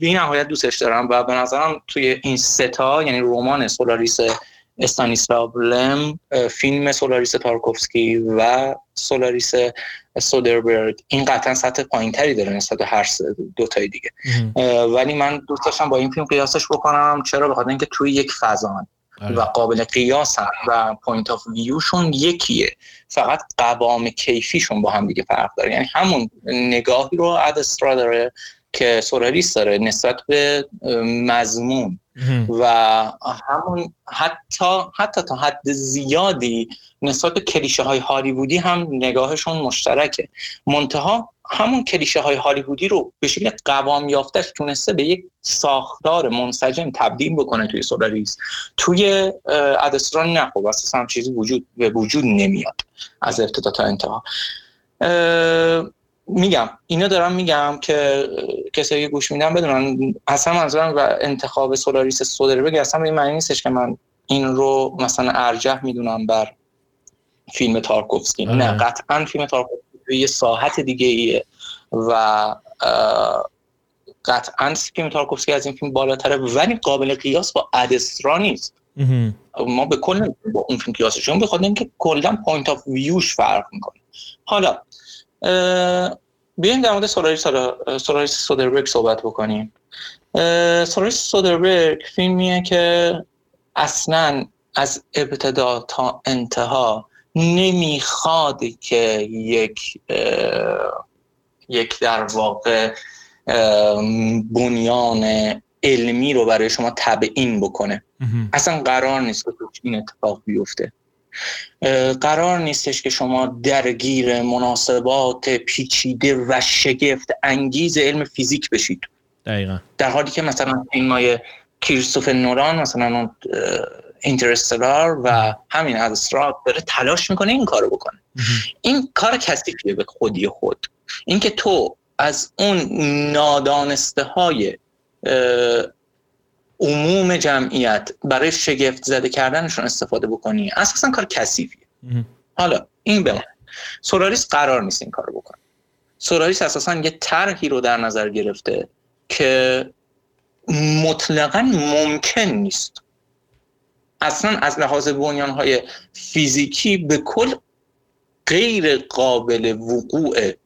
بی نهایت دوستش دارم و به نظرم توی این سه تا یعنی رمان سولاریس استانیسلاو لم فیلم سولاریس تارکوفسکی و سولاریس سودربرگ این قطعا سطح پایین تری داره نسبت به هر دو تای دیگه. ولی من دوست داشتم با این فیلم قیاسش بکنم. چرا؟ بخاطر اینکه توی یک فضا آره. و قابل قیاس هم و point of view شون یکیه. فقط قوام کیفیشون با هم دیگه فرق داره. یعنی همون نگاهی رو Ad Astra داره که سورالیس داره نسبت به مضمون. و همون حتی حتی تا حد زیادی نسبت به کلیشه های هالیوودی هم نگاهشون مشترکه. منتها همون کلیشه های هالیوودی رو به شکل قوام یافتش تونسته به یک ساختار منسجم تبدیل بکنه توی سولاریس توی ادستران نه. خب هم چیزی وجود به وجود نمیاد از ابتدا تا انتها. میگم اینو دارم میگم که کسایی گوش میدن بدونن. اصلا منظورم و انتخاب سولاریس سودربرگ اصلا به این معنی نیستش که من این رو مثلا ارجح می‌دونم بر فیلم تارکوفسکی. نه آره. قطعا فیلم تارکوفسکی یه ساحت دیگه ایه و قطعا فیلم تارکوفسکی از این فیلم بالاتره ولی قابل قیاس با Ad Astra نیست. ما به کل با اون فیلم قیاسش چون بخاطر اینکه کلا point of view ش فرق می‌کنه. حالا بیایم در مورد سولاریس سولاریس سودربرگ صحبت بکنیم. سولاریس سودربرگ فیلمیه که اصلا از ابتدا تا انتها نمی‌خواد که یک یک در واقع بنیان علمی رو برای شما تبیین بکنه. اصلا قرار نیست که این اتفاق بیفته. قرار نیستش که شما درگیر مناسبات پیچیده و شگفت انگیز علم فیزیک بشید. دقیقا. در حالی که مثلا این مایه کریستوف نوران مثلا اینترستلار و همین ادسترا داره تلاش می‌کنه این کارو بکنه. این کار کثیفیه به خودی خود. اینکه تو از اون نادانسته های عموم جمعیت برای شگفت زده کردنشون استفاده بکنی. اساسا کار کثیفیه. حالا این به سولاریس قرار نیست این کارو بکنه. سولاریس اساسا یه طرحی رو در نظر گرفته که مطلقا ممکن نیست. اصلا از لحاظ بنیان های فیزیکی به کل غیر قابل وقوعه.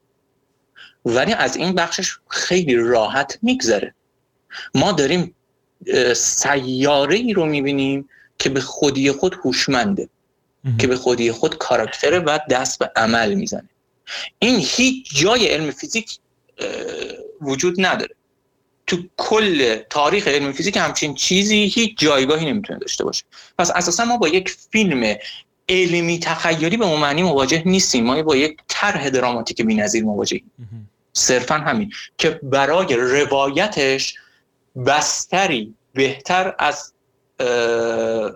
ولی از این بخشش خیلی راحت میگذره. ما داریم سیاره ای رو می‌بینیم که به خودی خود هوشمنده که به خودی خود کاراکتره و دست به عمل می‌زنه. این هیچ جای علم فیزیک وجود نداره. تو کل تاریخ علم فیزیک همچین چیزی هیچ جایگاهی نمی‌تونه داشته باشه. پس اساسا ما با یک فیلم علمی تخیلی به معنی مواجه نیستیم. ما با یک طرح دراماتیک بی‌نظیر مواجهیم. صرفا همین. که برای روایتش بستری بهتر از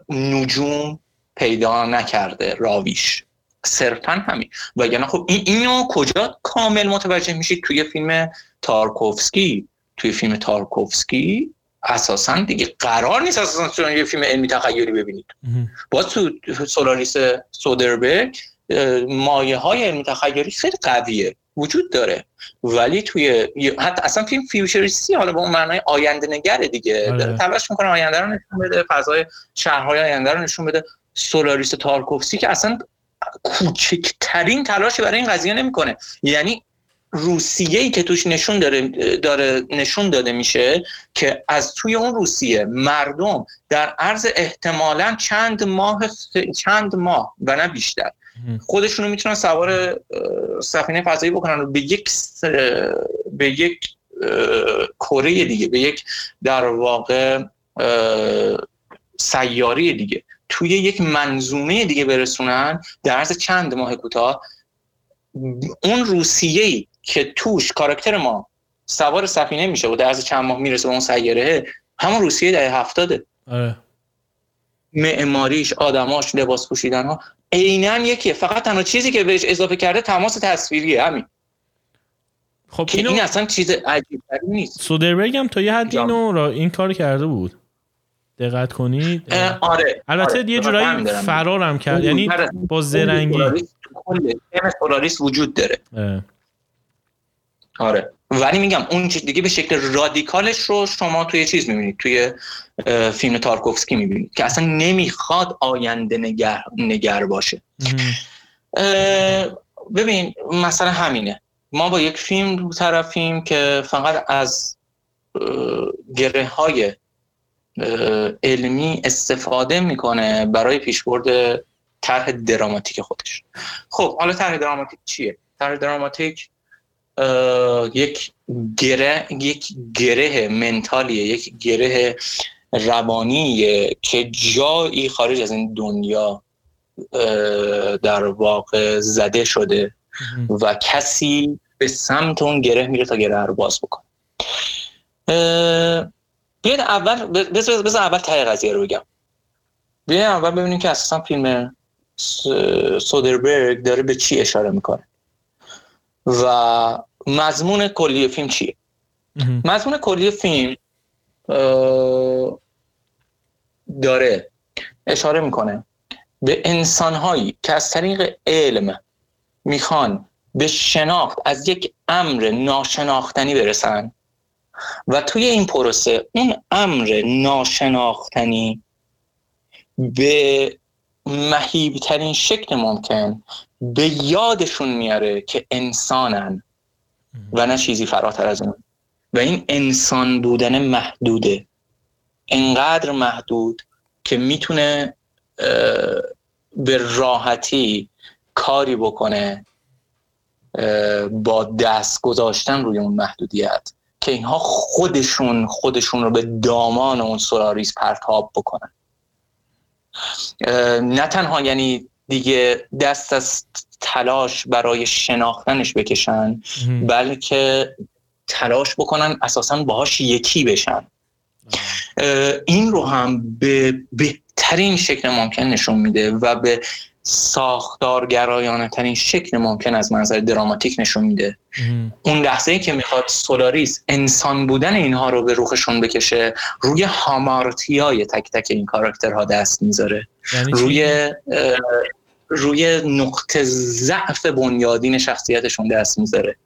نجوم پیدا نکرده راویش. صرفا همین. و یعنی خب این اینو کجا کامل متوجه میشید؟ توی فیلم تارکوفسکی. توی فیلم تارکوفسکی اساسا دیگه قرار نیست اساسا یه فیلم علمی تخیلی ببینید. با تو سولاریس سودربرگ مایه های علمی تخیلی خیلی قویه. وجود داره. ولی توی حتی اصلا فیلم فیوچریستی حالا با اون معنای آینده نگره دیگه. آره. داره تلاش می‌کنه آینده رو نشون بده فضای شهرهای آینده رو نشون بده. سولاریس تارکوفسکی که اصلا کوچکترین تلاشی برای این قضیه نمی‌کنه. یعنی روسیه ای که توش نشون داره داره نشون داده میشه که از توی اون روسیه مردم در عرض احتمالا چند ماه چند ماه و نه بیشتر خودشون رو می‌تونن سوار سفینه فضایی بکنن به یک به یک کره دیگه به یک در واقع سیاره دیگه توی یک منظومه دیگه برسونن در عرض چند ماه کوتاه اون روسیه که توش کاراکتر ما سوار سفینه میشه و در از چند ماه می‌رسه به اون سیاره همون روسیه در هفتاده آره. معماریش آدماش لباس پوشیدن ها عینا یکیه. فقط تنها چیزی که بهش اضافه کرده تماس تصویریه همین. خب اینو... این اصلا چیز عجیب نیست. سودربرگ هم تا یه حد اینو را این کار کرده بود. دقت کنید. آره البته آره. یه جورایی فرارم کرد. یعنی با زرنگی. سولاریس وجود داره. اه. آره. ولی میگم اون دیگه به شکل رادیکالش رو شما توی چیز می‌بینید توی فیلم تارکوفسکی می‌بینید که اصلا نمی‌خواد آینده نگر, نگر باشه. ببین مثلا همینه. ما با یک فیلم رو طرفیم که فقط از گره های علمی استفاده می‌کنه برای پیشبرد طرح دراماتیک خودش. خب حالا طرح دراماتیک چیه؟ طرح دراماتیک یک گره یک گره منتالیه یک گره روانیه که جایی خارج از این دنیا در واقع زده شده و کسی به سمت اون گره میره تا گره رو باز بکنه. بیاید اول بذار اول ته قضیه رو بگم. بیاید اول ببینیم که اساسا فیلم سودربرگ داره به چی اشاره می‌کنه. و مضمون کلی فیلم چیه؟ مضمون کلی فیلم داره اشاره می‌کنه به انسانهایی که از طریق علم می‌خوان به شناخت از یک امر ناشناختنی برسن و توی این پروسه اون امر ناشناختنی به مهیبترین شکل ممکن به یادشون میاره که انسانن و نه چیزی فراتر از اون. و این انسان بودن محدوده. انقدر محدود که می‌تونه به راحتی کاری بکنه با دست گذاشتن روی اون محدودیت که اینها خودشون خودشون رو به دامان اون سولاریس پرتاب بکنن. نه تنها یعنی دیگه دست از تلاش برای شناختنش بکشن بلکه تلاش بکنن اساسا باهاش یکی بشن. این رو هم به بهترین شکل ممکن نشون میده و به ساختارگرایانه ترین شکل ممکن از منظر دراماتیک نشون میده. اون لحظه ای که می‌خواد سولاریس انسان بودن اینها رو به رخشون بکشه روی هامارتیای تک تک این کاراکترها دست می‌ذاره. یعنی روی روی نقطه ضعف بنیادین شخصیتشون دست می‌ذاره.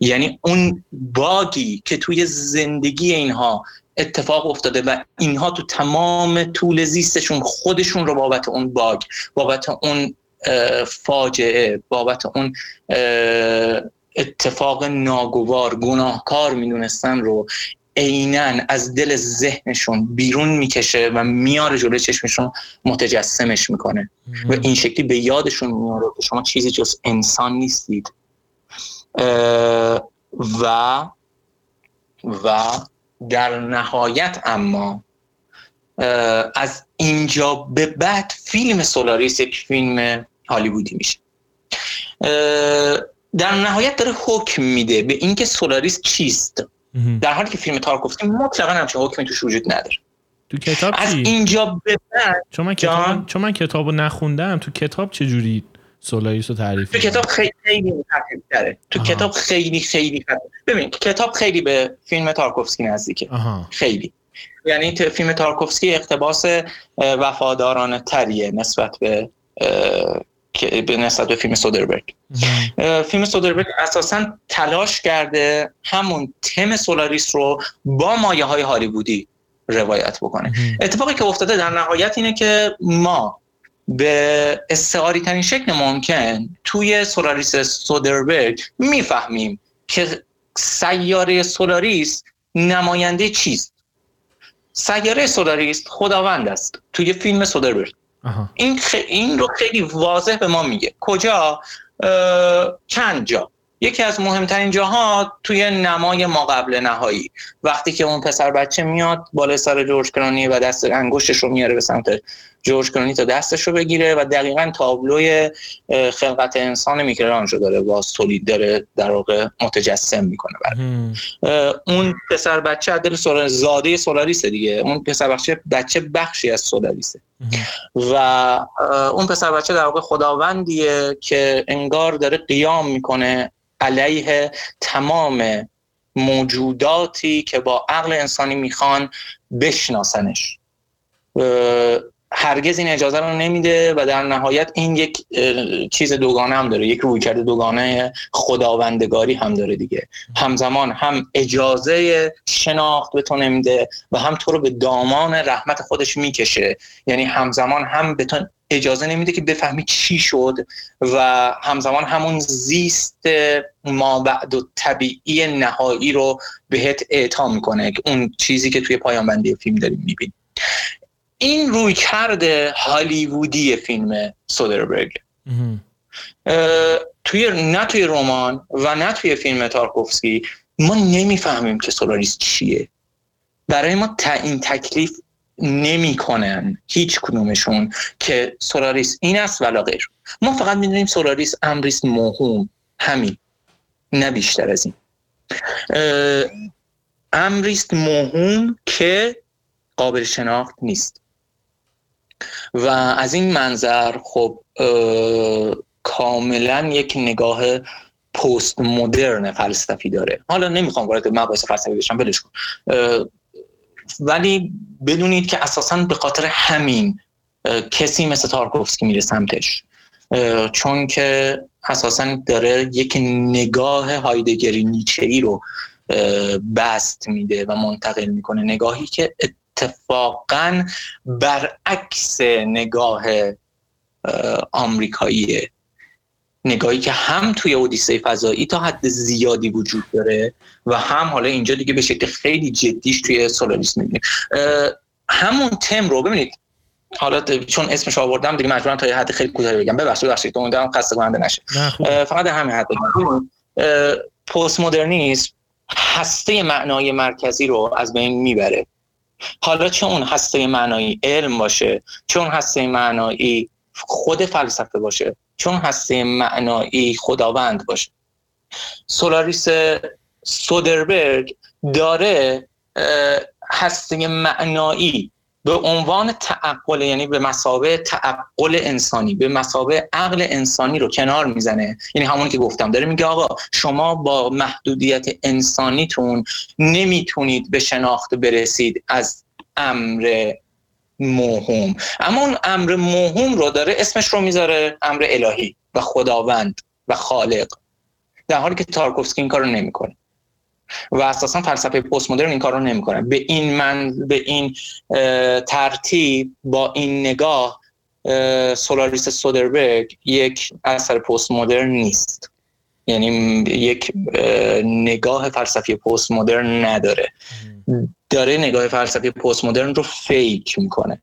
یعنی اون باگی که توی زندگی اینها اتفاق افتاده و اینها تو تمام طول زیستشون خودشون رو بابت اون باگ بابت اون فاجعه بابت اون اتفاق ناگوار گناهکار می‌دونستن رو عینا از دل ذهنشون بیرون می‌کشه و میاره جلوی چشمشون متجسمش می‌کنه. و این شکلی به یادشون میاره که شما چیزی جز انسان نیستید. و و در نهایت اما از اینجا به بعد فیلم سولاریس یک فیلم هالیوودی میشه. در نهایت داره حکم میده به اینکه سولاریس چیست. در حالی که فیلم تارکوفسکی مطلقا همچین حکمی توش وجود نداره. تو کتاب از اینجا به چون من کتاب چون من کتابو نخوندم تو کتاب چجوری سولاریس رو تعریف تو کتاب خیلی داره تو کتاب خیلی خیلی ببین کتاب خیلی به فیلم تارکوفسکی نزدیکه. خیلی. یعنی فیلم تارکوفسکی اقتباس وفادارانه تریه نسبت به به نسبت به فیلم سودربرگ. فیلم سودربرگ اساسا تلاش کرده همون تم سولاریس رو با مایه های هالیوودی روایت بکنه. اتفاقی که افتاده در نهایت اینه که ما به استعاری ترین شکل ممکن توی سولاریس سودربرگ می‌فهمیم که سیاره سولاریس نماینده چیست. سیاره سولاریس خداوند است توی فیلم سودربرگ. این, این رو خیلی واضح به ما میگه. کجا؟ چند جا؟ یکی از مهمترین جاها توی نمای ما قبل نهایی. وقتی که اون پسر بچه میاد بالا سر جورج کرانی و دست انگشتش رو میاره به سمت جورج کرانی تا دستش رو بگیره و دقیقا تابلوی خلقت انسان میکرانج رو داره باز تولید داره در واقع متجسم می‌کنه اون پسر بچه دل سولار... زاده سولاریسه دیگه. اون پسر بچه بچه بخشی از سولاریسه و اون پسر بچه در واقع خداوندیه که انگار داره قیام می‌کنه علیه تمام موجوداتی که با عقل انسانی می‌خوان بشناسنش. هرگز این اجازه رو نمیده و در نهایت این یک چیز دوگانه هم داره یک رویکرد دوگانه خداوندگاری هم داره دیگه. همزمان هم اجازه شناخت به تو نمیده و هم تو رو به دامان رحمت خودش می‌کشه. یعنی همزمان هم به تو اجازه نمیده که بفهمی چی شد و همزمان همون زیست ما بعد و طبیعی نهایی رو بهت اعطا می‌کنه. اون چیزی که توی پایان بندی فیلم داریم می‌بینیم. این رویکرد هالیوودی فیلم سودربرگ. توی نه توی رمان و نه توی فیلم تارکوفسکی ما نمی‌فهمیم که سولاریس چیه. برای ما تعیین تکلیف نمی‌کنن هیچ کدومشون که سولاریس این است ولا غیر. ما فقط می‌دونیم سولاریس امریست موهوم. همین. نه بیشتر از این. امریست موهوم که قابل شناخت نیست. و از این منظر خب کاملا یک نگاه پست مدرن فلسفی داره. حالا نمی‌خوام وارد مباحث فلسفی بشم بلش کن. ولی بدونید که اساسا به خاطر همین کسی مثل تارکوفسکی میره سمتش. چون که اساسا داره یک نگاه هایدگری نیچه ای رو بست میده و منتقل می‌کنه. نگاهی که اتفاقا برعکس نگاه آمریکاییه نگاهی که هم توی اودیسه فضایی تا حد زیادی وجود داره و هم حالا اینجا دیگه به شکل خیلی جدیش توی سولاریس می‌بینیم. همون تم رو ببینید. حالا چون اسمش آوردم دیگه مجبورم تا یه حد خیلی کوتاهی بگم. ببخشید ببخشید. تو دارم خسته کننده نشه. فقط همین حد پست مدرنیسم هسته معنای مرکزی رو از بین می‌بره. حالا چه اون هسته معنایی علم باشه چون هسته معنایی خود فلسفه باشه چون هسته معنایی خداوند باشه. سولاریس سودربرگ داره هسته معنایی به عنوان تعقل یعنی به مسابه تعقل انسانی به مسابه عقل انسانی رو کنار می‌زنه. یعنی همونی که گفتم. داره میگه آقا شما با محدودیت انسانیتون نمی‌تونید به شناخت برسید از امر موهوم. اما اون امر موهوم رو داره اسمش رو می‌ذاره امر الهی و خداوند و خالق. در حالی که تارکوفسکی این کار رو نمی‌کنه. و اساسا فلسفه پست مدرن این کار رو نمی‌کنه. به این من به این ترتیب با این نگاه سولاریس سودربرگ یک اثر پست مدرن نیست. یعنی یک نگاه فلسفی پست مدرن نداره. داره نگاه فلسفی پست مدرن رو فیک می‌کنه.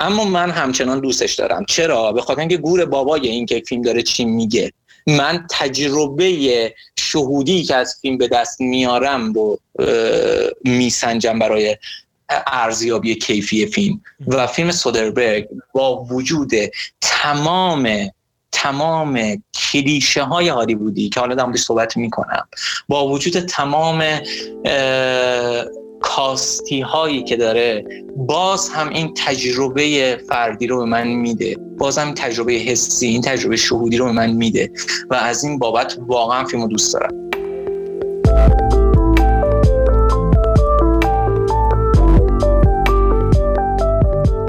اما من همچنان دوستش دارم. چرا؟ به خاطر اینکه گور بابای این که فیلم داره چی میگه. من تجربه شهودی که از فیلم به دست میارم رو میسنجم برای ارزیابی کیفی فیلم. و فیلم سودربرگ با وجود تمام تمام کلیشه های هالیوودی که حالا در صحبت می‌کنم با وجود تمام کاستی هایی که داره باز هم این تجربه فردی رو به من میده. باز هم تجربه حسی این تجربه شهودی رو به من میده. و از این بابت واقعا فیلمو دوست دارم.